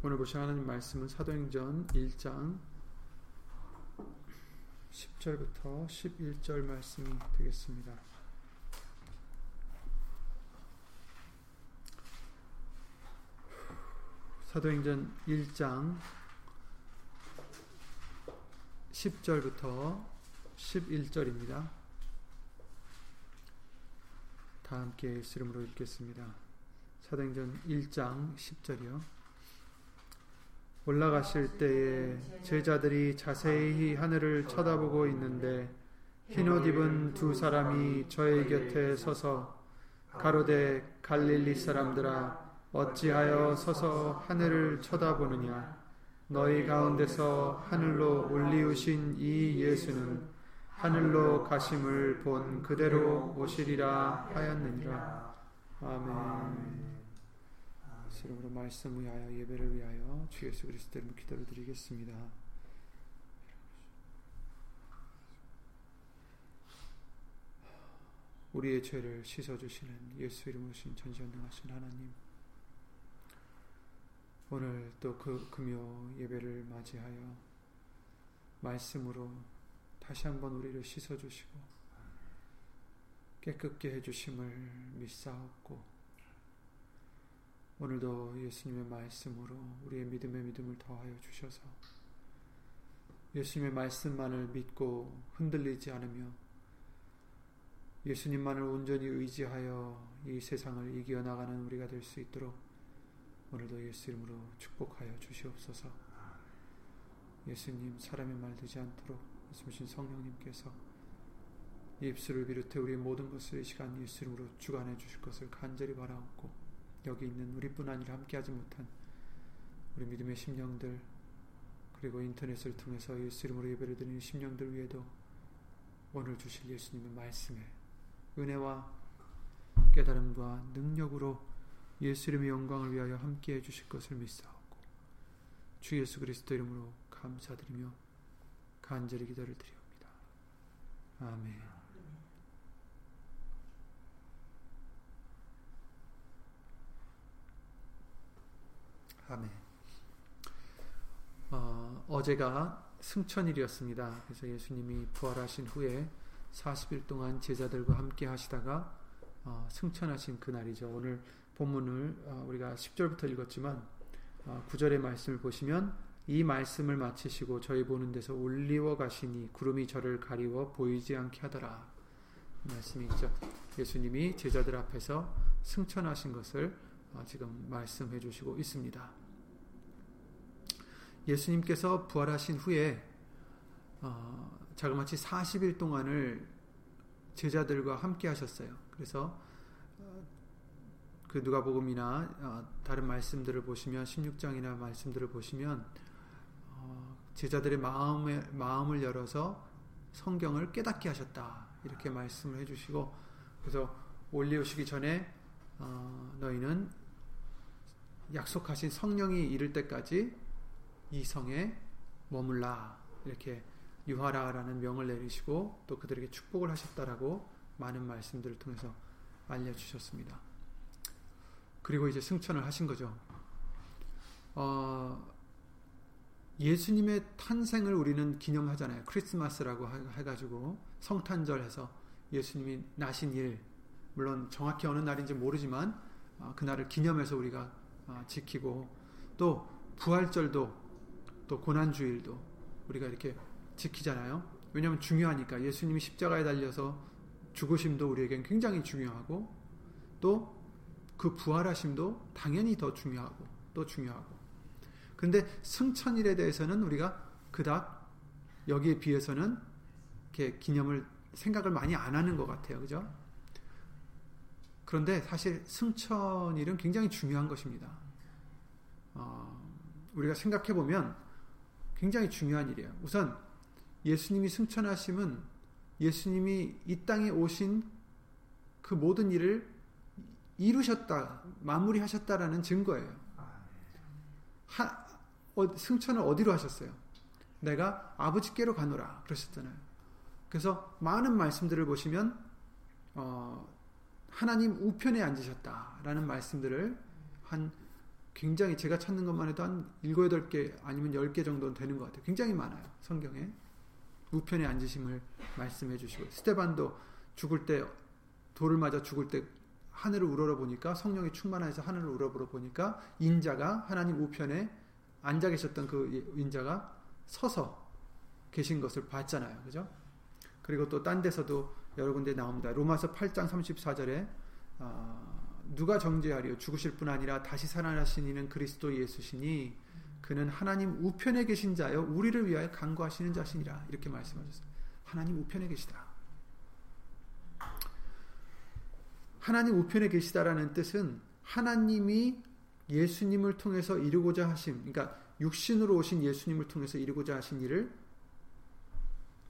오늘 보실 하나님 말씀은 사도행전 1장 10절부터 11절 말씀이 되겠습니다. 사도행전 1장 10절부터 11절입니다. 다 함께 이름으로 읽겠습니다. 사도행전 1장 10절이요. 올라가실 때에 제자들이 자세히 하늘을 쳐다보고 있는데 흰 옷 입은 두 사람이 저의 곁에 서서 가로되 갈릴리 사람들아 어찌하여 서서 하늘을 쳐다보느냐 너희 가운데서 하늘로 올리우신 이 예수는 하늘로 가심을 본 그대로 오시리라 하였느니라 아멘. 이름으로 말씀 위하여 예배를 위하여 주 예수 그리스도 이름 기도를 드리겠습니다. 우리의 죄를 씻어주시는 예수 이름으로 신 전지전능하신 하나님 오늘 또 그 금요 예배를 맞이하여 말씀으로 다시 한번 우리를 씻어주시고 깨끗게 해주심을 믿사옵고 오늘도 예수님의 말씀으로 우리의 믿음의 믿음을 더하여 주셔서 예수님의 말씀만을 믿고 흔들리지 않으며 예수님만을 온전히 의지하여 이 세상을 이겨 나가는 우리가 될 수 있도록 오늘도 예수 이름으로 축복하여 주시옵소서. 예수님 사람의 말 되지 않도록 말씀하신 성령님께서 입술을 비롯해 우리의 모든 것을 이 시간 예수 이름으로 주관해 주실 것을 간절히 바라옵고 여기 있는 우리뿐 아니라 함께하지 못한 우리 믿음의 심령들 그리고 인터넷을 통해서 예수 이름으로 예배를 드리는 심령들 위에도 오늘 주실 예수님의 말씀에 은혜와 깨달음과 능력으로 예수 이름의 영광을 위하여 함께해 주실 것을 믿사옵고 주 예수 그리스도 이름으로 감사드리며 간절히 기도를 드리옵니다. 아멘 아멘. 어, 어제가 승천일이었습니다. 그래서 예수님이 부활하신 후에 40일 동안 제자들과 함께 하시다가 어, 승천하신 그날이죠. 오늘 본문을 어, 우리가 10절부터 읽었지만 어, 9절의 말씀을 보시면 이 말씀을 마치시고 저희 보는 데서 올리워 가시니 구름이 저를 가리워 보이지 않게 하더라. 말씀이 있죠. 예수님이 제자들 앞에서 승천하신 것을 어, 지금 말씀해 주시고 있습니다. 예수님께서 부활하신 후에 어, 자그마치 40일 동안을 제자들과 함께 하셨어요. 그래서 어, 그 누가복음이나 어, 다른 말씀들을 보시면 16장이나 말씀들을 보시면 어, 제자들의 마음에 마음을 열어서 성경을 깨닫게 하셨다 이렇게 말씀을 해주시고 그래서 올리오시기 전에 어, 너희는 약속하신 성령이 이를 때까지 이 성에 머물라 이렇게 유하라라는 명을 내리시고 또 그들에게 축복을 하셨다라고 많은 말씀들을 통해서 알려주셨습니다. 그리고 이제 승천을 하신 거죠. 어, 예수님의 탄생을 우리는 기념하잖아요. 크리스마스라고 해가지고 성탄절 해서 예수님이 나신 일, 물론 정확히 어느 날인지 모르지만 어, 그날을 기념해서 우리가 어, 지키고 또 부활절도 또 고난주일도 우리가 이렇게 지키잖아요. 왜냐하면 중요하니까 예수님이 십자가에 달려서 죽으심도 우리에겐 굉장히 중요하고 또 그 부활하심도 당연히 더 중요하고 또 중요하고 근데 승천일에 대해서는 우리가 그닥 여기에 비해서는 이렇게 기념을 생각을 많이 안 하는 것 같아요. 그죠? 그런데 사실 승천일은 굉장히 중요한 것입니다. 어, 우리가 생각해 보면 굉장히 중요한 일이에요. 우선 예수님이 승천하심은 예수님이 이 땅에 오신 그 모든 일을 이루셨다, 마무리하셨다라는 증거예요. 하, 어, 승천을 어디로 하셨어요? 내가 아버지께로 가노라 그러셨잖아요. 그래서 많은 말씀들을 보시면 어, 하나님 우편에 앉으셨다라는 말씀들을 한 굉장히 제가 찾는 것만 해도 한 7, 8개 아니면 10개 정도는 되는 것 같아요. 굉장히 많아요. 성경에. 우편에 앉으심을 말씀해 주시고 스테반도 죽을 때 돌을 맞아 죽을 때 하늘을 우러러 보니까 성령이 충만해서 하늘을 우러러 보니까 인자가 하나님 우편에 앉아 계셨던 그 인자가 서서 계신 것을 봤잖아요. 그죠? 그리고 또 딴 데서도 여러 군데 나옵니다. 로마서 8장 34절에 어, 누가 정죄하리요 죽으실 뿐 아니라 다시 살아나신 이는 그리스도 예수시니 그는 하나님 우편에 계신 자요 우리를 위하여 간구하시는 자시니라 이렇게 말씀하셨어요. 하나님 우편에 계시다. 하나님 우편에 계시다라는 뜻은 하나님이 예수님을 통해서 이루고자 하심, 그러니까 육신으로 오신 예수님을 통해서 이루고자 하신 일을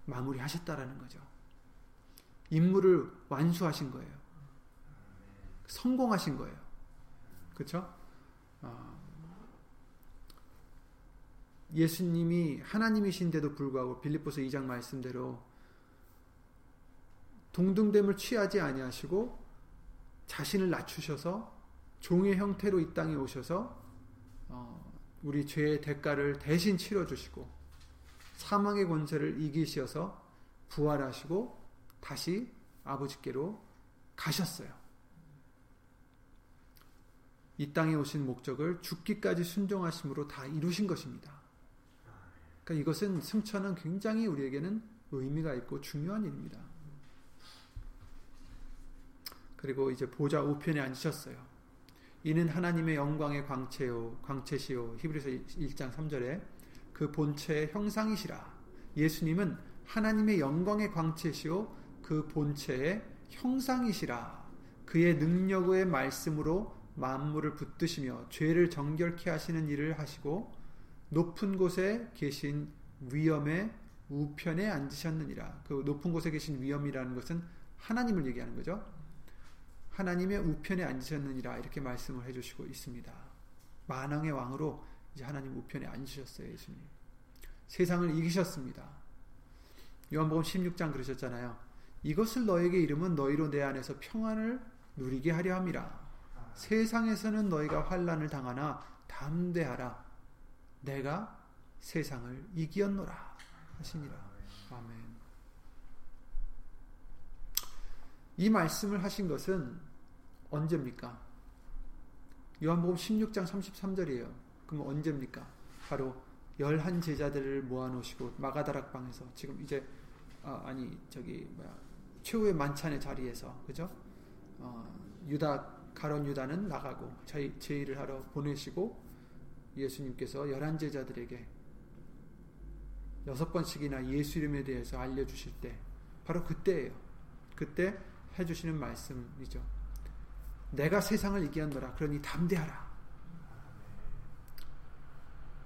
마무리하셨다라는 거죠. 임무를 완수하신 거예요. 성공하신 거예요. 그렇죠? 어, 예수님이 하나님이신데도 불구하고 빌립보서 2장 말씀대로 동등됨을 취하지 아니하시고 자신을 낮추셔서 종의 형태로 이 땅에 오셔서 어, 우리 죄의 대가를 대신 치러 주시고 사망의 권세를 이기셔서 부활하시고 다시 아버지께로 가셨어요. 이 땅에 오신 목적을 죽기까지 순종하심으로 다 이루신 것입니다. 그러니까 이것은 승천은 굉장히 우리에게는 의미가 있고 중요한 일입니다. 그리고 이제 보좌 우편에 앉으셨어요. 이는 하나님의 영광의 광채요, 광채시요. 히브리서 1장 3절에 그 본체의 형상이시라. 예수님은 하나님의 영광의 광채시요, 그 본체의 형상이시라. 그의 능력의 말씀으로 만물을 붙드시며 죄를 정결케 하시는 일을 하시고 높은 곳에 계신 위엄의 우편에 앉으셨느니라. 그 높은 곳에 계신 위엄이라는 것은 하나님을 얘기하는 거죠. 하나님의 우편에 앉으셨느니라 이렇게 말씀을 해주시고 있습니다. 만왕의 왕으로 이제 하나님 우편에 앉으셨어요, 예수님. 세상을 이기셨습니다. 요한복음 16장 그러셨잖아요. 이것을 너에게 이름은 너희로 내 안에서 평안을 누리게 하려 함이라. 세상에서는 너희가 환란을 당하나 담대하라. 내가 세상을 이기었노라 하시니라. 아멘. 이 말씀을 하신 것은 언제입니까? 요한복음 16장 33절이에요. 그럼 언제입니까? 바로 열한 제자들을 모아놓으시고 마가다락방에서 지금 이제 아, 니 저기 뭐야 최후의 만찬의 자리에서 그죠? 어, 유다 가론 유다는 나가고 제의를 하러 보내시고 예수님께서 열한 제자들에게 여섯 번씩이나 예수 이름에 대해서 알려주실 때 바로 그때예요. 그때 해주시는 말씀이죠. 내가 세상을 이기한노라. 그러니 담대하라.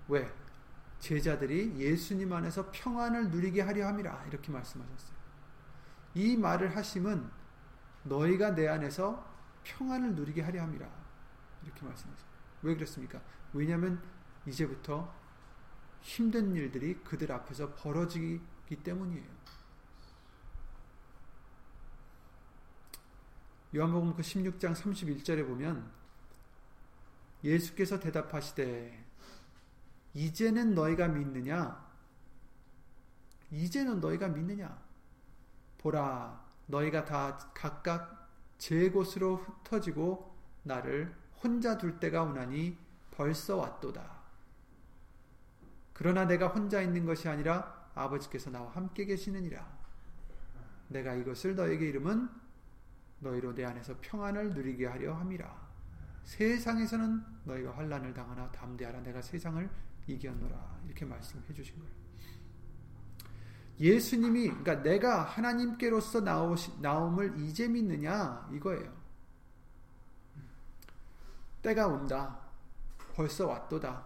왜? 제자들이 예수님 안에서 평안을 누리게 하려 함이라. 이렇게 말씀하셨어요. 이 말을 하심은 너희가 내 안에서 평안을 누리게 하려 함이라. 이렇게 말씀하셨어요. 왜 그렇습니까? 왜냐하면 이제부터 힘든 일들이 그들 앞에서 벌어지기 때문이에요. 요한복음 그 16장 31절에 보면 예수께서 대답하시되 이제는 너희가 믿느냐? 이제는 너희가 믿느냐? 보라 너희가 다 각각 제 곳으로 흩어지고 나를 혼자 둘 때가 오나니 벌써 왔도다. 그러나 내가 혼자 있는 것이 아니라 아버지께서 나와 함께 계시느니라. 내가 이것을 너에게 이름은 너희로 내 안에서 평안을 누리게 하려 함이라. 세상에서는 너희가 환란을 당하나 담대하라. 내가 세상을 이겼노라. 이렇게 말씀해 주신 거예요. 예수님이 그러니까 내가 하나님께로서 나오시, 나옴을 이제 믿느냐 이거예요. 때가 온다. 벌써 왔도다.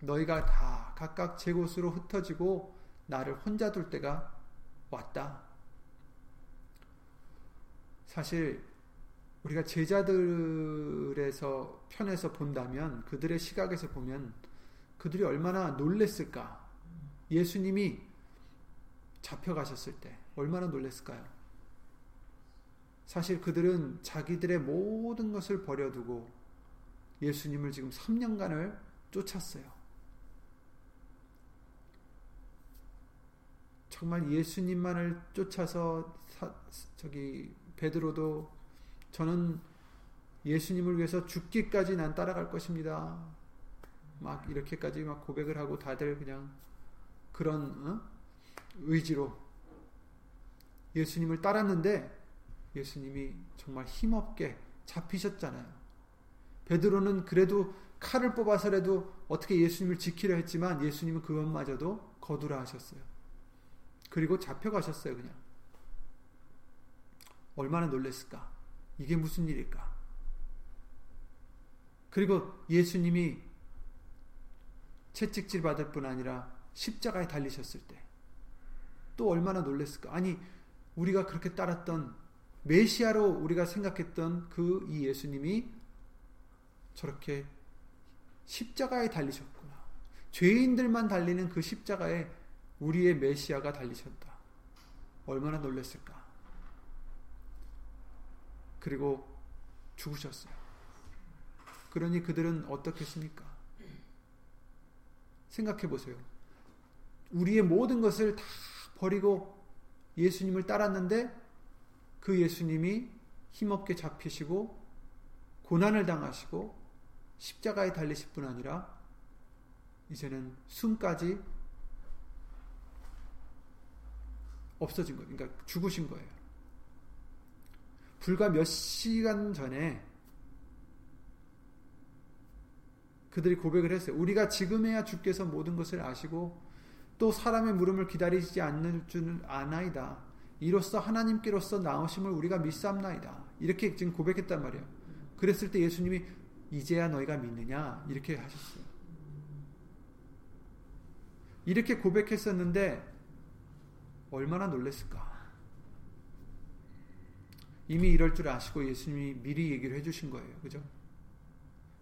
너희가 다 각각 제 곳으로 흩어지고 나를 혼자 둘 때가 왔다. 사실 우리가 제자들에서 편에서 본다면 그들의 시각에서 보면 그들이 얼마나 놀랬을까? 예수님이 잡혀가셨을 때 얼마나 놀랬을까요? 사실 그들은 자기들의 모든 것을 버려두고 예수님을 지금 3년간을 쫓았어요. 정말 예수님만을 쫓아서 사, 저기 베드로도 저는 예수님을 위해서 죽기까지 난 따라갈 것입니다. 막 이렇게까지 막 고백을 하고 다들 그냥 그런 어? 의지로 예수님을 따랐는데 예수님이 정말 힘없게 잡히셨잖아요. 베드로는 그래도 칼을 뽑아서라도 어떻게 예수님을 지키려 했지만 예수님은 그것마저도 거두라 하셨어요. 그리고 잡혀가셨어요, 그냥. 얼마나 놀랬을까? 이게 무슨 일일까? 그리고 예수님이 채찍질 받을 뿐 아니라 십자가에 달리셨을 때 또 얼마나 놀랬을까? 아니, 우리가 그렇게 따랐던 메시아로 우리가 생각했던 그 이 예수님이 저렇게 십자가에 달리셨구나. 죄인들만 달리는 그 십자가에 우리의 메시아가 달리셨다. 얼마나 놀랐을까? 그리고 죽으셨어요. 그러니 그들은 어떻겠습니까? 생각해 보세요. 우리의 모든 것을 다 버리고 예수님을 따랐는데 그 예수님이 힘없게 잡히시고 고난을 당하시고 십자가에 달리실 뿐 아니라 이제는 숨까지 없어진 거예요. 그러니까 죽으신 거예요. 불과 몇 시간 전에 그들이 고백을 했어요. 우리가 지금에야 주께서 모든 것을 아시고 또 사람의 물음을 기다리지 않는 줄 아나이다. 이로써 하나님께로서 나오심을 우리가 믿삼나이다. 이렇게 지금 고백했단 말이에요. 그랬을 때 예수님이 이제야 너희가 믿느냐 이렇게 하셨어요. 이렇게 고백했었는데 얼마나 놀랬을까? 이미 이럴 줄 아시고 예수님이 미리 얘기를 해주신 거예요. 그죠?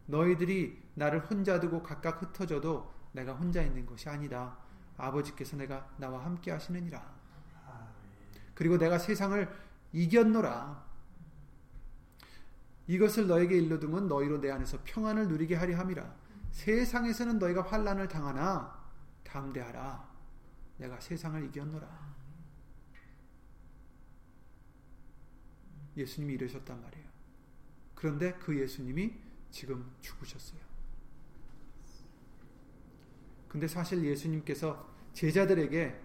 너희들이 나를 혼자 두고 각각 흩어져도 내가 혼자 있는 것이 아니다. 아버지께서 내가 나와 함께 하시느니라. 그리고 내가 세상을 이겼노라. 이것을 너에게 일러두면 너희로 내 안에서 평안을 누리게 하리 함이라. 세상에서는 너희가 환란을 당하나 담대하라. 내가 세상을 이겼노라. 예수님이 이러셨단 말이에요. 그런데 그 예수님이 지금 죽으셨어요. 근데 사실 예수님께서 제자들에게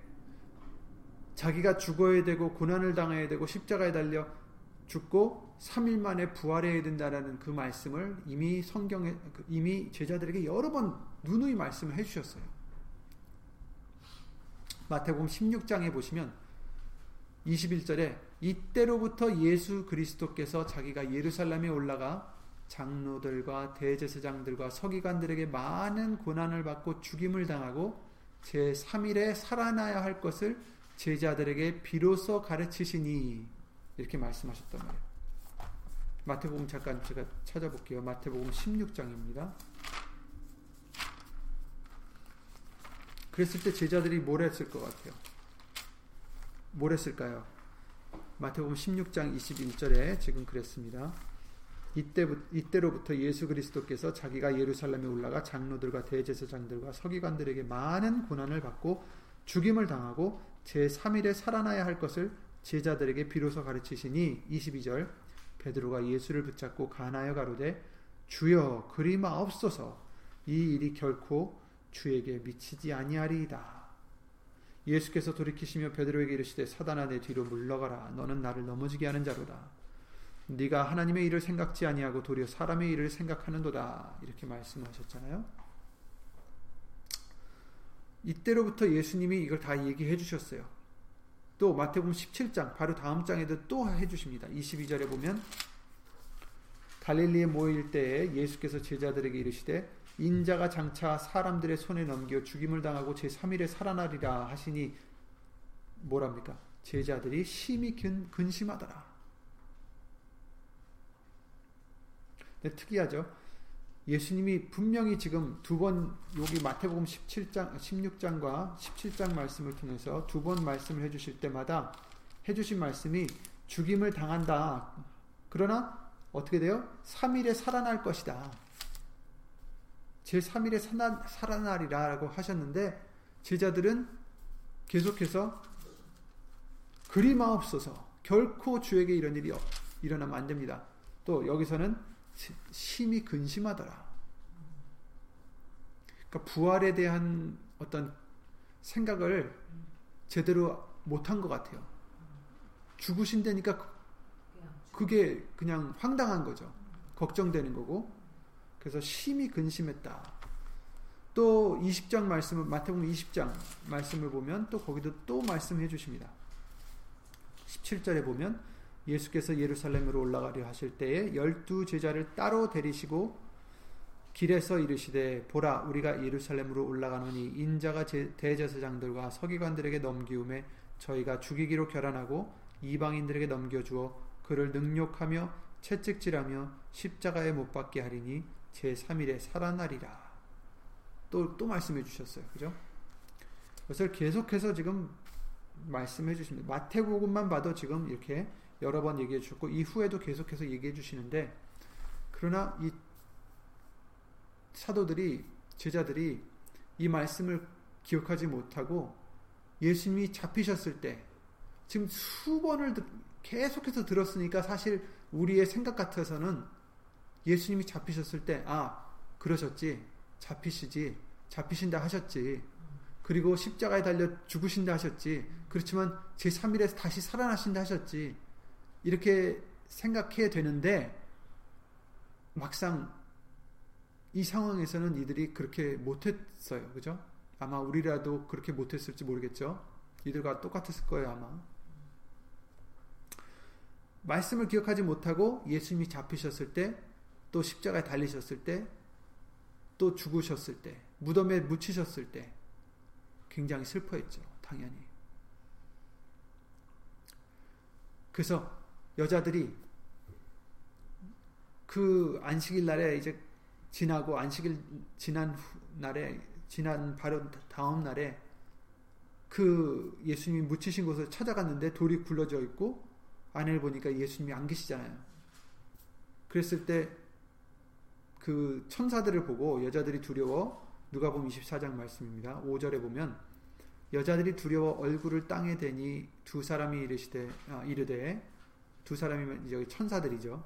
자기가 죽어야 되고 고난을 당해야 되고 십자가에 달려 죽고 3일 만에 부활해야 된다라는 그 말씀을 이미 성경에 이미 제자들에게 여러 번 누누이 말씀을 해 주셨어요. 마태복음 16장에 보시면 21절에 이때로부터 예수 그리스도께서 자기가 예루살렘에 올라가 장로들과 대제사장들과 서기관들에게 많은 고난을 받고 죽임을 당하고 제 3일에 살아나야 할 것을 제자들에게 비로소 가르치시니 이렇게 말씀하셨단 말이에요. 마태복음 잠깐 제가 찾아볼게요. 마태복음 16장입니다. 그랬을 때 제자들이 뭘 했을 것 같아요? 뭘 했을까요? 마태복음 16장 21절에 지금 그랬습니다. 이때 이때로부터 예수 그리스도께서 자기가 예루살렘에 올라가 장로들과 대제사장들과 서기관들에게 많은 고난을 받고 죽임을 당하고 제 3일에 살아나야 할 것을 제자들에게 비로소 가르치시니 22절 베드로가 예수를 붙잡고 가나여 가로되 주여 그리 마옵소서. 이 일이 결코 주에게 미치지 아니하리이다. 예수께서 돌이키시며 베드로에게 이르시되 사단아 내 뒤로 물러가라. 너는 나를 넘어지게 하는 자로다 네가 하나님의 일을 생각지 아니하고 도리어 사람의 일을 생각하는도다 이렇게 말씀하셨잖아요. 이때로부터 예수님이 이걸 다 얘기해 주셨어요. 또 마태복음 17장 바로 다음 장에도 또 해 주십니다. 22절에 보면 갈릴리에 모일 때에 예수께서 제자들에게 이르시되 인자가 장차 사람들의 손에 넘겨 죽임을 당하고 제3일에 살아나리라 하시니 뭐랍니까? 제자들이 심히 근, 근심하더라. 근데 특이하죠. 예수님이 분명히 지금 두 번 여기 마태복음 17장 16장과 17장 말씀을 통해서 두 번 말씀을 해 주실 때마다 해 주신 말씀이 죽임을 당한다. 그러나 어떻게 돼요? 3일에 살아날 것이다. 제 3일에 살아나리라고 하셨는데 제자들은 계속해서 그리마옵소서 결코 주에게 이런 일이 일어나면 안 됩니다. 또 여기서는 심히 근심하더라. 그러니까 부활에 대한 어떤 생각을 제대로 못한 것 같아요. 죽으신다니까 그게 그냥 황당한 거죠. 걱정되는 거고. 그래서 심히 근심했다. 또 20장 말씀을 마태복음 20장 말씀을 보면 또 거기도 또 말씀해 주십니다. 17절에 보면 예수께서 예루살렘으로 올라가려 하실 때에 열두 제자를 따로 데리시고 길에서 이르시되 보라 우리가 예루살렘으로 올라가노니 인자가 대제사장들과 서기관들에게 넘기움에 저희가 죽이기로 결단하고 이방인들에게 넘겨주어 그를 능욕하며 채찍질하며 십자가에 못 박게 하리니 제 3일에 살아나리라. 또, 또 말씀해 주셨어요. 그죠? 그것을 계속해서 지금 말씀해 주십니다. 마태복음만 봐도 지금 이렇게 여러 번 얘기해 주셨고, 이후에도 계속해서 얘기해 주시는데, 그러나 이 사도들이, 제자들이 이 말씀을 기억하지 못하고 예수님이 잡히셨을 때, 지금 수번을 계속해서 들었으니까 사실 우리의 생각 같아서는 예수님이 잡히셨을 때, 아, 그러셨지. 잡히시지. 잡히신다 하셨지. 그리고 십자가에 달려 죽으신다 하셨지. 그렇지만 제3일에 다시 살아나신다 하셨지. 이렇게 생각해야 되는데, 막상 이 상황에서는 이들이 그렇게 못했어요. 그죠? 아마 우리라도 그렇게 못했을지 모르겠죠? 이들과 똑같았을 거예요, 아마. 말씀을 기억하지 못하고 예수님이 잡히셨을 때, 또 십자가에 달리셨을 때, 또 죽으셨을 때, 무덤에 묻히셨을 때, 굉장히 슬퍼했죠. 당연히. 그래서 여자들이 그 안식일 날에 이제 지나고 안식일 지난 날에 지난 바로 다음 날에 그 예수님이 묻히신 곳을 찾아갔는데 돌이 굴러져 있고 안을 보니까 예수님이 안 계시잖아요. 그랬을 때 그 천사들을 보고 여자들이 두려워 누가 보면 24장 말씀입니다. 5절에 보면 여자들이 두려워 얼굴을 땅에 대니 두 사람이 이르시되 아, 이르되 두 사람이면 이제 천사들이죠.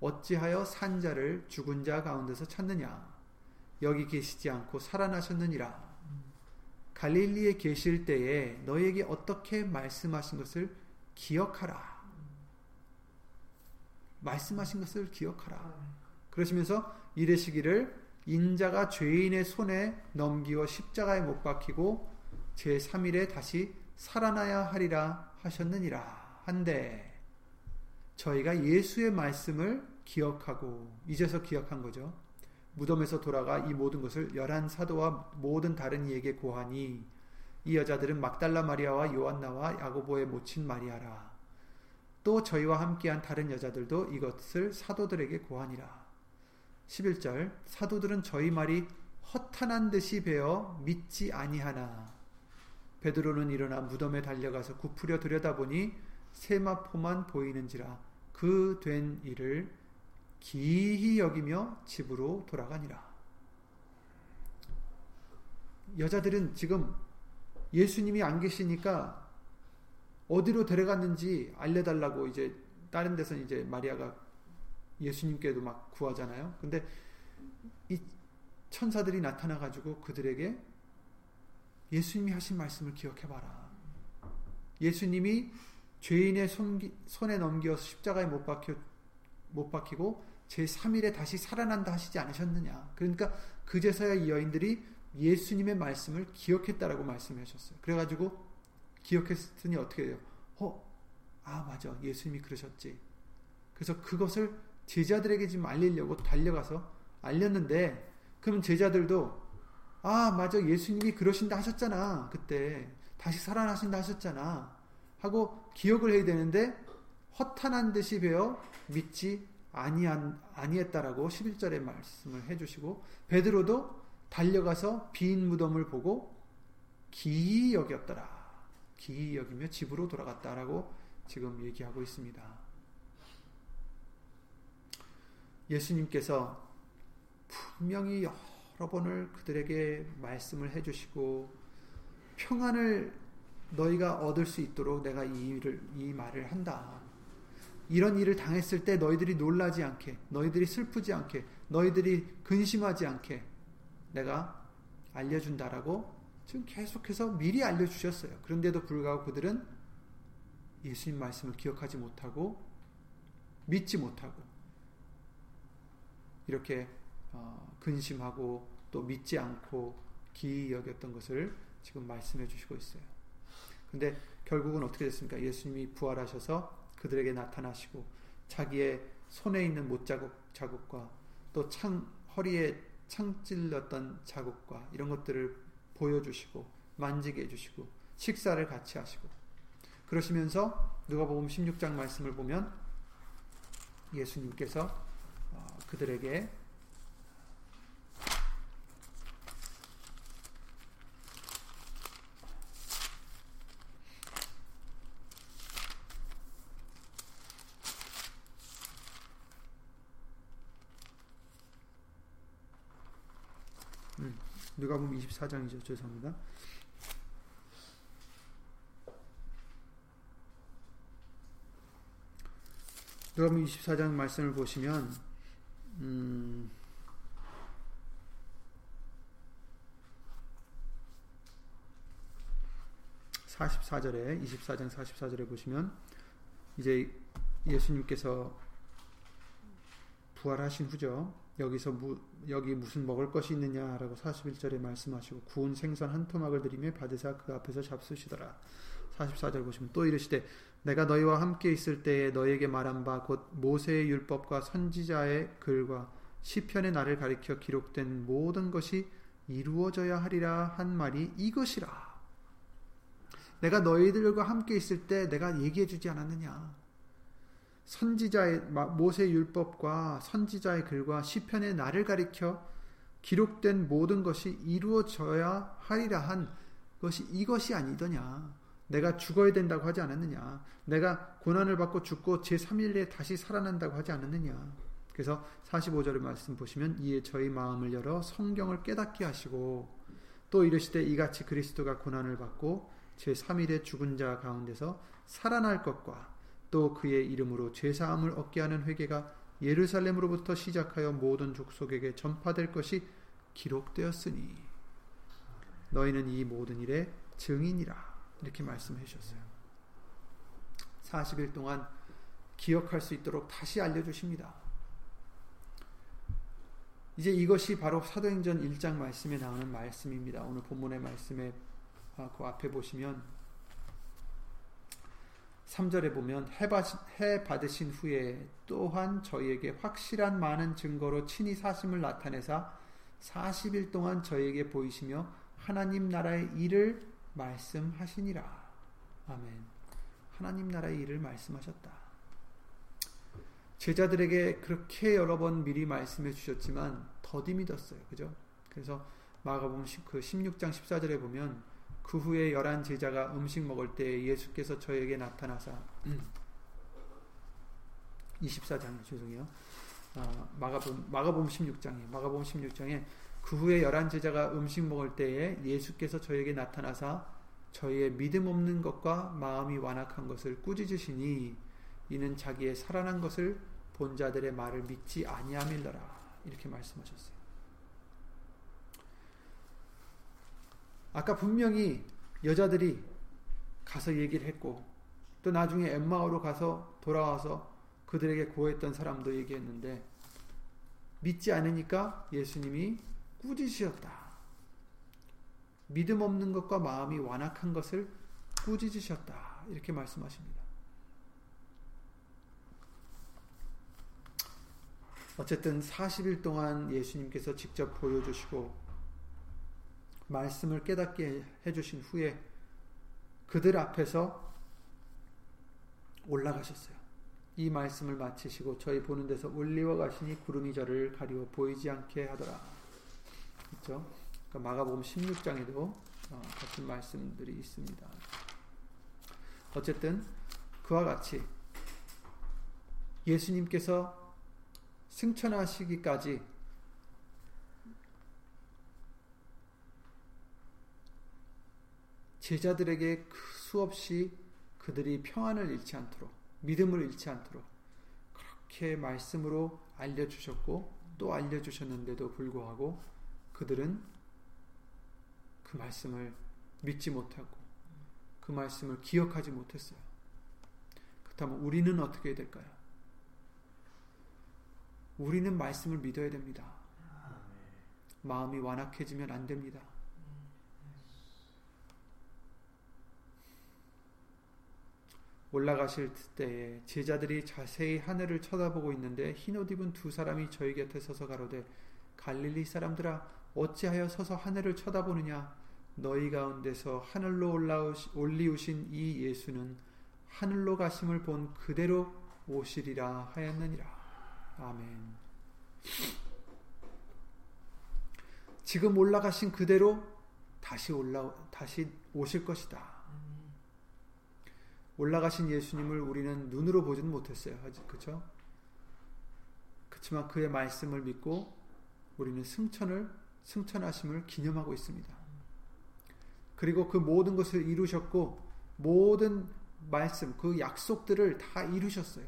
어찌하여 산자를 죽은 자 가운데서 찾느냐 여기 계시지 않고 살아나셨느니라 갈릴리에 계실 때에 너에게 어떻게 말씀하신 것을 기억하라. 말씀하신 것을 기억하라. 그러시면서 이르시기를 인자가 죄인의 손에 넘기어 십자가에 못 박히고 제3일에 다시 살아나야 하리라 하셨느니라 한데 저희가 예수의 말씀을 기억하고 이제서 기억한 거죠. 무덤에서 돌아가 이 모든 것을 열한 사도와 모든 다른 이에게 고하니 이 여자들은 막달라 마리아와 요한나와 야고보의 모친 마리아라. 또 저희와 함께한 다른 여자들도 이것을 사도들에게 고하니라. 11절 사도들은 저희 말이 허탄한 듯이 배어 믿지 아니하나 베드로는 일어나 무덤에 달려가서 굽으려 들여다보니 세마포만 보이는지라 그 된 일을 기히 여기며 집으로 돌아가니라. 여자들은 지금 예수님이 안 계시니까 어디로 데려갔는지 알려달라고 이제 다른 데서 이제 마리아가 예수님께도 막 구하잖아요. 근데 이 천사들이 나타나 가지고 그들에게 예수님이 하신 말씀을 기억해 봐라. 예수님이 죄인의 손기, 손에 넘겨서 십자가에 못 박혀 못 박히고 제 3일에 다시 살아난다 하시지 않으셨느냐. 그러니까 그제서야 이 여인들이 예수님의 말씀을 기억했다라고 말씀하셨어요. 그래가지고 기억했으니 어떻게 돼요? 어, 아 맞아, 예수님이 그러셨지. 그래서 그것을 제자들에게 지금 알리려고 달려가서 알렸는데, 그러면 제자들도 아 맞아, 예수님이 그러신다 하셨잖아. 그때 다시 살아나신다 하셨잖아. 하고 기억을 해야 되는데 허탄한 듯이 배어 믿지 아니한, 아니했다라고 11절에 말씀을 해주시고 베드로도 달려가서 빈 무덤을 보고 기이 여겼더라. 기이 여기며 집으로 돌아갔다라고 지금 얘기하고 있습니다. 여러분께서 분명히 여러 번을 그들에게 말씀을 해주시고 평안을 너희가 얻을 수 있도록 내가 이 일을 이 말을 한다. 이런 일을 당했을 때 너희들이 놀라지 않게, 너희들이 슬프지 않게, 너희들이 근심하지 않게 내가 알려준다라고 지금 계속해서 미리 알려주셨어요. 그런데도 불구하고 그들은 예수님 말씀을 기억하지 못하고 믿지 못하고 이렇게 어, 근심하고 또 믿지 않고 기이 여겼던 것을 지금 말씀해 주시고 있어요. 근데 결국은 어떻게 됐습니까? 예수님이 부활하셔서 그들에게 나타나시고 자기의 손에 있는 못 자국 자국과 또 창 허리에 창 찔렀던 자국과 이런 것들을 보여주시고 만지게 해주시고 식사를 같이 하시고 그러시면서 누가복음 16장 말씀을 보면 예수님께서 어, 그들에게 음, 누가복음 24장이죠. 죄송합니다. 누가복음 24장 말씀을 보시면 음, (44절에) (24장 44절에) 보시면 이제 예수님께서 부활하신 후죠. 여기서 무, 여기 무슨 먹을 것이 있느냐라고 41절에 말씀하시고 구운 생선 한 토막을 드리며 받으사 그 앞에서 잡수시더라. 44절 보시면 또 이르시되 내가 너희와 함께 있을 때에 너희에게 말한 바 곧 모세의 율법과 선지자의 글과 시편의 나를 가리켜 기록된 모든 것이 이루어져야 하리라 한 말이 이것이라. 내가 너희들과 함께 있을 때 내가 얘기해 주지 않았느냐. 선지자의 모세 율법과 선지자의 글과 시편의 나를 가리켜 기록된 모든 것이 이루어져야 하리라 한 것이 이것이 아니더냐. 내가 죽어야 된다고 하지 않았느냐. 내가 고난을 받고 죽고 제3일에 다시 살아난다고 하지 않았느냐. 그래서 45절의 말씀 보시면 이에 저희 마음을 열어 성경을 깨닫게 하시고 또 이르시되 이같이 그리스도가 고난을 받고 제3일에 죽은 자 가운데서 살아날 것과 또 그의 이름으로 죄사함을 얻게 하는 회개가 예루살렘으로부터 시작하여 모든 족속에게 전파될 것이 기록되었으니 너희는 이 모든 일의 증인이라 이렇게 말씀해 주셨어요. 40일 동안 기억할 수 있도록 다시 알려주십니다. 이제 이것이 바로 사도행전 1장 말씀에 나오는 말씀입니다. 오늘 본문의 말씀에 아, 그 앞에 보시면 3절에 보면 해 받으신 후에 또한 저희에게 확실한 많은 증거로 친히 사심을 나타내사 40일 동안 저희에게 보이시며 하나님 나라의 일을 말씀하시니라. 아멘. 하나님 나라의 일을 말씀하셨다. 제자들에게 그렇게 여러 번 미리 말씀해 주셨지만 더디 믿었어요. 그죠? 그래서 마가복음 그 16장 14절에 보면 그 후에 열한 제자가 음식 먹을 때 예수께서 저에게 나타나사 24장에 죄송해요. 아, 마가복음 마가복음 16장에 마가복음 16장에 그 후에 열한 제자가 음식 먹을 때에 예수께서 저에게 나타나사 저희의 믿음 없는 것과 마음이 완악한 것을 꾸짖으시니 이는 자기의 살아난 것을 본 자들의 말을 믿지 아니함일러라 이렇게 말씀하셨어요. 아까 분명히 여자들이 가서 얘기를 했고 또 나중에 엠마오로 가서 돌아와서 그들에게 고했던 사람도 얘기했는데 믿지 않으니까 예수님이 꾸짖으셨다. 믿음 없는 것과 마음이 완악한 것을 꾸짖으셨다. 이렇게 말씀하십니다. 어쨌든 40일 동안 예수님께서 직접 보여주시고 말씀을 깨닫게 해주신 후에 그들 앞에서 올라가셨어요. 이 말씀을 마치시고 저희 보는 데서 올리워 가시니 구름이 저를 가리워 보이지 않게 하더라. 그렇죠? 그러니까 마가복음 16장에도 어, 같은 말씀들이 있습니다. 어쨌든 그와 같이 예수님께서 승천하시기까지 제자들에게 그 수없이 그들이 평안을 잃지 않도록 믿음을 잃지 않도록 그렇게 말씀으로 알려주셨고 또 알려주셨는데도 불구하고 그들은 그 말씀을 믿지 못하고 그 말씀을 기억하지 못했어요. 그렇다면 우리는 어떻게 해야 될까요? 우리는 말씀을 믿어야 됩니다. 마음이 완악해지면 안 됩니다. 올라가실 때에 제자들이 자세히 하늘을 쳐다보고 있는데 흰 옷 입은 두 사람이 저희 곁에 서서 가로되 갈릴리 사람들아 어찌하여 서서 하늘을 쳐다보느냐? 너희 가운데서 하늘로 올리우신 이 예수는 하늘로 가심을 본 그대로 오시리라 하였느니라. 아멘. 지금 올라가신 그대로 다시 올라 다시 오실 것이다 올라가신 예수님을 우리는 눈으로 보지는 못했어요. 그렇죠? 그렇지만 그의 말씀을 믿고 우리는 승천을 승천하심을 기념하고 있습니다. 그리고 그 모든 것을 이루셨고 모든 말씀 그 약속들을 다 이루셨어요.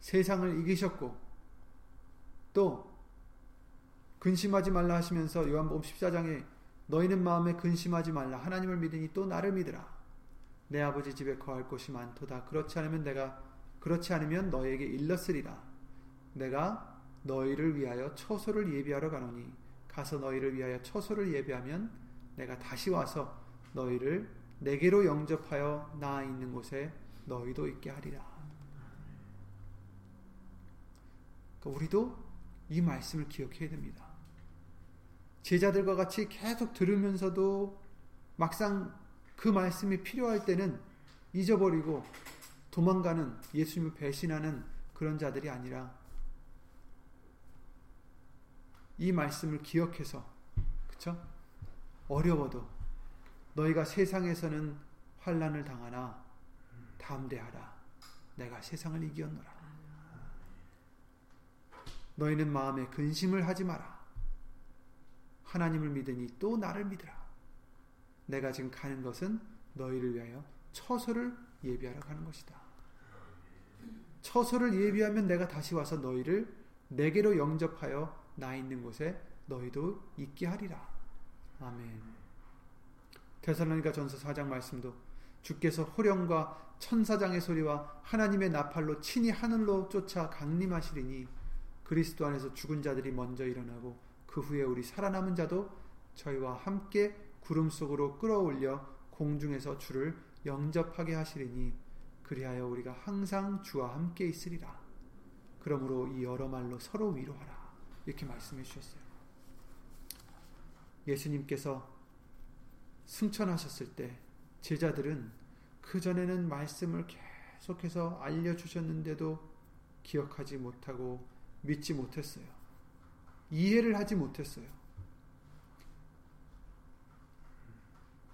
세상을 이기셨고 또 근심하지 말라 하시면서 요한복음 14장에 너희는 마음에 근심하지 말라 하나님을 믿으니 또 나를 믿으라. 내 아버지 집에 거할 곳이 많도다. 그렇지 않으면 내가 그렇지 않으면 너에게 일렀으리라. 내가 너희를 위하여 처소를 예비하러 가노니 가서 너희를 위하여 처소를 예비하면 내가 다시 와서 너희를 내게로 영접하여 나 있는 곳에 너희도 있게 하리라. 그러니까 우리도 이 말씀을 기억해야 됩니다. 제자들과 같이 계속 들으면서도 막상 그 말씀이 필요할 때는 잊어버리고 도망가는 예수님을 배신하는 그런 자들이 아니라 이 말씀을 기억해서 그쵸? 어려워도 너희가 세상에서는 환란을 당하나 담대하라. 내가 세상을 이기었노라. 너희는 마음에 근심을 하지 마라. 하나님을 믿으니 또 나를 믿으라 내가 지금 가는 것은 너희를 위하여 처소를 예비하러 가는 것이다. 처소를 예비하면 내가 다시 와서 너희를 내게로 영접하여 나 있는 곳에 너희도 있게 하리라. 아멘. 데살로니가 전서 4장 말씀도 주께서 호령과 천사장의 소리와 하나님의 나팔로 친히 하늘로 쫓아 강림하시리니 그리스도 안에서 죽은 자들이 먼저 일어나고 그 후에 우리 살아남은 자도 저희와 함께 구름 속으로 끌어올려 공중에서 주를 영접하게 하시리니 그리하여 우리가 항상 주와 함께 있으리라. 그러므로 이 여러 말로 서로 위로하라. 이렇게 말씀해 주셨어요. 예수님께서 승천하셨을 때 제자들은 그전에는 말씀을 계속해서 알려주셨는데도 기억하지 못하고 믿지 못했어요. 이해를 하지 못했어요.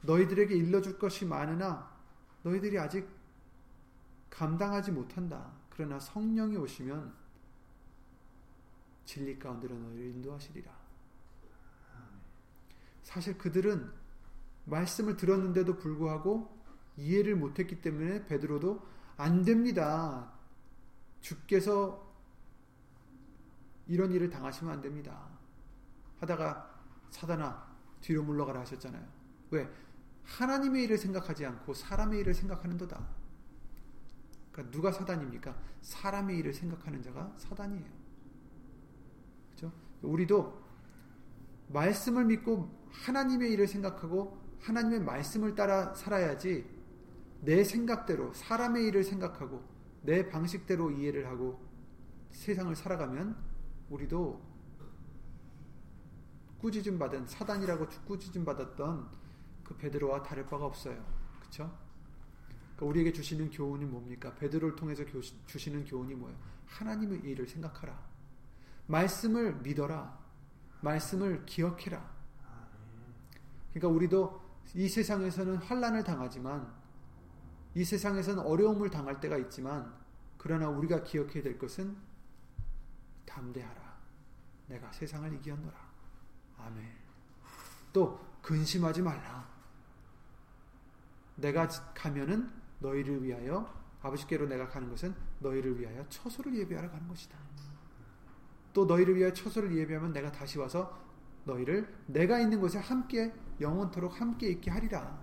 너희들에게 일러줄 것이 많으나 너희들이 아직 감당하지 못한다. 그러나 성령이 오시면 진리 가운데로 너희를 인도하시리라. 사실 그들은 말씀을 들었는데도 불구하고 이해를 못했기 때문에 베드로도 안 됩니다. 주께서 이런 일을 당하시면 안 됩니다. 하다가 사단아 뒤로 물러가라 하셨잖아요. 왜? 하나님의 일을 생각하지 않고 사람의 일을 생각하는도다. 그러니까 누가 사단입니까? 사람의 일을 생각하는 자가 사단이에요. 그렇죠? 우리도 말씀을 믿고 하나님의 일을 생각하고 하나님의 말씀을 따라 살아야지 내 생각대로 사람의 일을 생각하고 내 방식대로 이해를 하고 세상을 살아가면 우리도 꾸짖음 받은 사단이라고 꾸짖음 받았던 그 베드로와 다를 바가 없어요. 그렇죠? 그러니까 우리에게 주시는 교훈이 뭡니까? 베드로를 통해서 교, 주시는 교훈이 뭐예요? 하나님의 일을 생각하라. 말씀을 믿어라. 말씀을 기억해라. 그러니까 우리도 이 세상에서는 환란을 당하지만 이 세상에서는 어려움을 당할 때가 있지만 그러나 우리가 기억해야 될 것은 담대하라. 내가 세상을 이기었노라. 아멘. 또 근심하지 말라. 내가 가면은 너희를 위하여 아버지께로 내가 가는 것은 너희를 위하여 처소를 예비하러 가는 것이다. 또 너희를 위하여 처소를 예비하면 내가 다시 와서 너희를 내가 있는 곳에 함께 영원토록 함께 있게 하리라.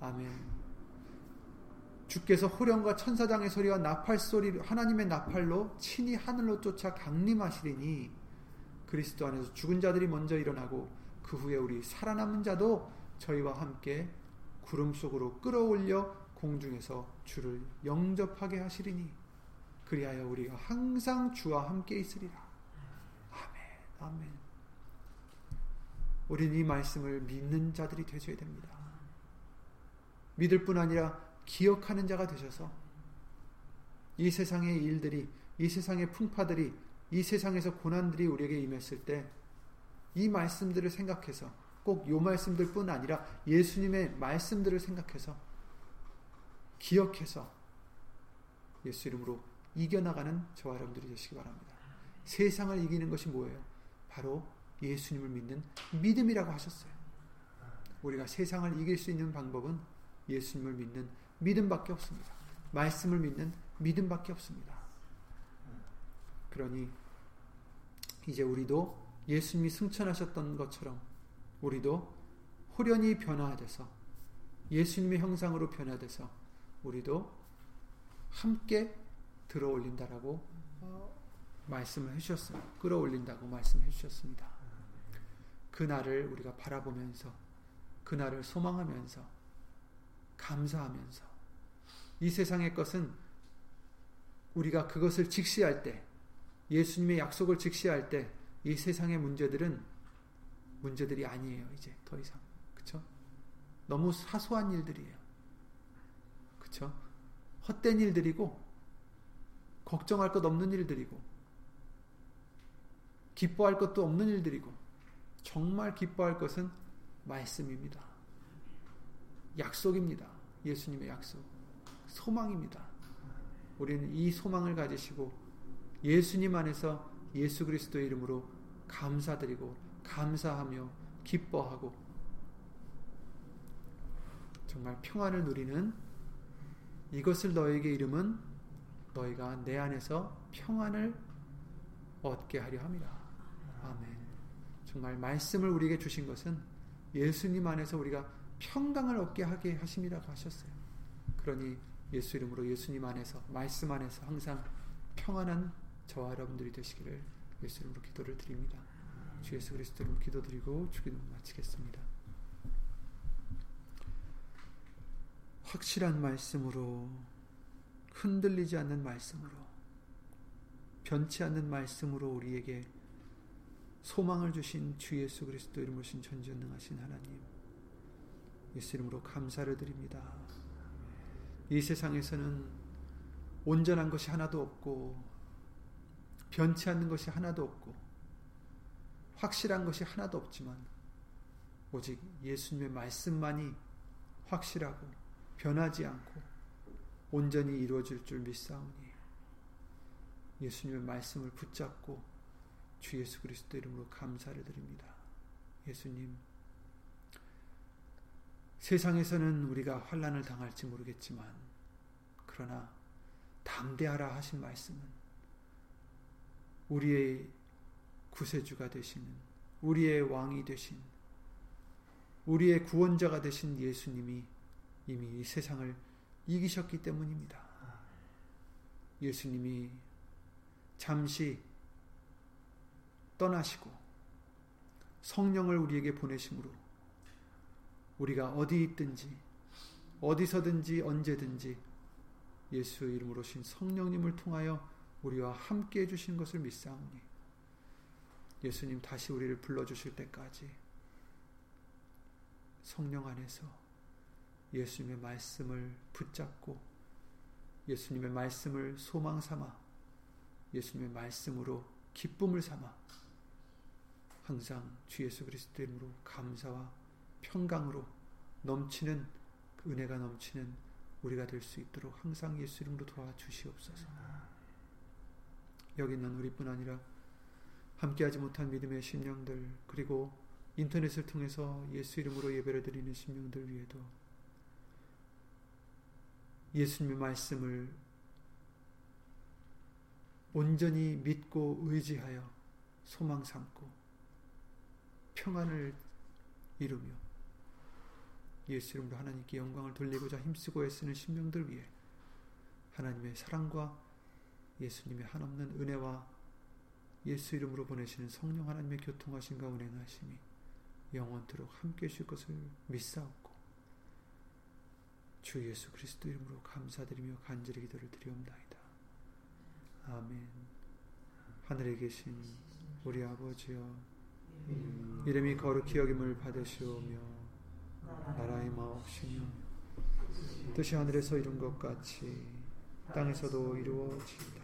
아멘. 주께서 호령과 천사장의 소리와 나팔 소리 하나님의 나팔로 친히 하늘로 쫓아 강림하시리니 그리스도 안에서 죽은 자들이 먼저 일어나고 그 후에 우리 살아남은 자도 저희와 함께 구름 속으로 끌어올려 공중에서 주를 영접하게 하시리니 그리하여 우리가 항상 주와 함께 있으리라. 아멘. 아멘. 우리는 이 말씀을 믿는 자들이 되셔야 됩니다. 믿을 뿐 아니라 기억하는 자가 되셔서 이 세상의 일들이 이 세상의 풍파들이 이 세상에서 고난들이 우리에게 임했을 때 이 말씀들을 생각해서 꼭 요 말씀들 뿐 아니라 예수님의 말씀들을 생각해서 기억해서 예수 이름으로 이겨나가는 저와 여러분들이 되시기 바랍니다. 세상을 이기는 것이 뭐예요? 바로 예수님을 믿는 믿음이라고 하셨어요. 우리가 세상을 이길 수 있는 방법은 예수님을 믿는 믿음밖에 없습니다. 말씀을 믿는 믿음밖에 없습니다. 그러니 이제 우리도 예수님이 승천하셨던 것처럼 우리도 호련히 변화돼서 예수님의 형상으로 변화돼서 우리도 함께 들어올린다라고 말씀을 해주셨어요. 끌어올린다고 말씀해 주셨습니다. 그날을 우리가 바라보면서 그날을 소망하면서 감사하면서 이 세상의 것은 우리가 그것을 직시할 때 예수님의 약속을 직시할 때 이 세상의 문제들은 문제들이 아니에요. 이제 더 이상. 그쵸? 너무 사소한 일들이에요. 그쵸? 헛된 일들이고 걱정할 것 없는 일들이고 기뻐할 것도 없는 일들이고 정말 기뻐할 것은 말씀입니다. 약속입니다. 예수님의 약속. 소망입니다. 우리는 이 소망을 가지시고 예수님 안에서 예수 그리스도의 이름으로 감사드리고 감사하며 기뻐하고 정말 평안을 누리는 이것을 너에게 이름은 너희가 내 안에서 평안을 얻게 하려 합니다. 아멘. 정말 말씀을 우리에게 주신 것은 예수님 안에서 우리가 평강을 얻게 하게 하심이라고 하셨어요. 그러니 예수 이름으로 예수님 안에서 말씀 안에서 항상 평안한 저와 여러분들이 되시기를 예수 이름으로 기도를 드립니다. 주 예수 그리스도 이름으로 기도드리고 주기도 마치겠습니다. 확실한 말씀으로 흔들리지 않는 말씀으로 변치 않는 말씀으로 우리에게 소망을 주신 주 예수 그리스도 이름으로 신 전지전능하신 하나님 예수 이름으로 감사를 드립니다. 이 세상에서는 온전한 것이 하나도 없고 변치 않는 것이 하나도 없고 확실한 것이 하나도 없지만 오직 예수님의 말씀만이 확실하고 변하지 않고 온전히 이루어질 줄 믿사오니 예수님의 말씀을 붙잡고 주 예수 그리스도 이름으로 감사를 드립니다. 예수님 세상에서는 우리가 환란을 당할지 모르겠지만 그러나 담대하라 하신 말씀은 우리의 구세주가 되시는 우리의 왕이 되신 우리의 구원자가 되신 예수님이 이미 이 세상을 이기셨기 때문입니다. 예수님이 잠시 떠나시고 성령을 우리에게 보내심으로 우리가 어디 있든지 어디서든지 언제든지 예수 이름으로 신 성령님을 통하여 우리와 함께 해주신 것을 믿사오니 예수님 다시 우리를 불러주실 때까지 성령 안에서 예수님의 말씀을 붙잡고 예수님의 말씀을 소망 삼아 예수님의 말씀으로 기쁨을 삼아 항상 주 예수 그리스도 이름으로 감사와 평강으로 넘치는 은혜가 넘치는 우리가 될 수 있도록 항상 예수 이름으로 도와주시옵소서. 여기 있는 우리뿐 아니라 함께하지 못한 믿음의 심령들 그리고 인터넷을 통해서 예수 이름으로 예배를 드리는 심령들 위에도 예수님의 말씀을 온전히 믿고 의지하여 소망 삼고 평안을 이루며 예수 이름으로 하나님께 영광을 돌리고자 힘쓰고 애쓰는 신명들 위해 하나님의 사랑과 예수님의 한없는 은혜와 예수 이름으로 보내시는 성령 하나님의 교통하심과 운행하심이 영원토록 함께 하실 것을 믿사옵고 주 예수 그리스도 이름으로 감사드리며 간절히 기도를 드리옵나이다. 아멘 하늘에 계신 우리 아버지여 이름이 거룩히 여김을 받으시오며 나라의 마옵시며 뜻이 하늘에서 이룬 것 같이 땅에서도 이루어지이다.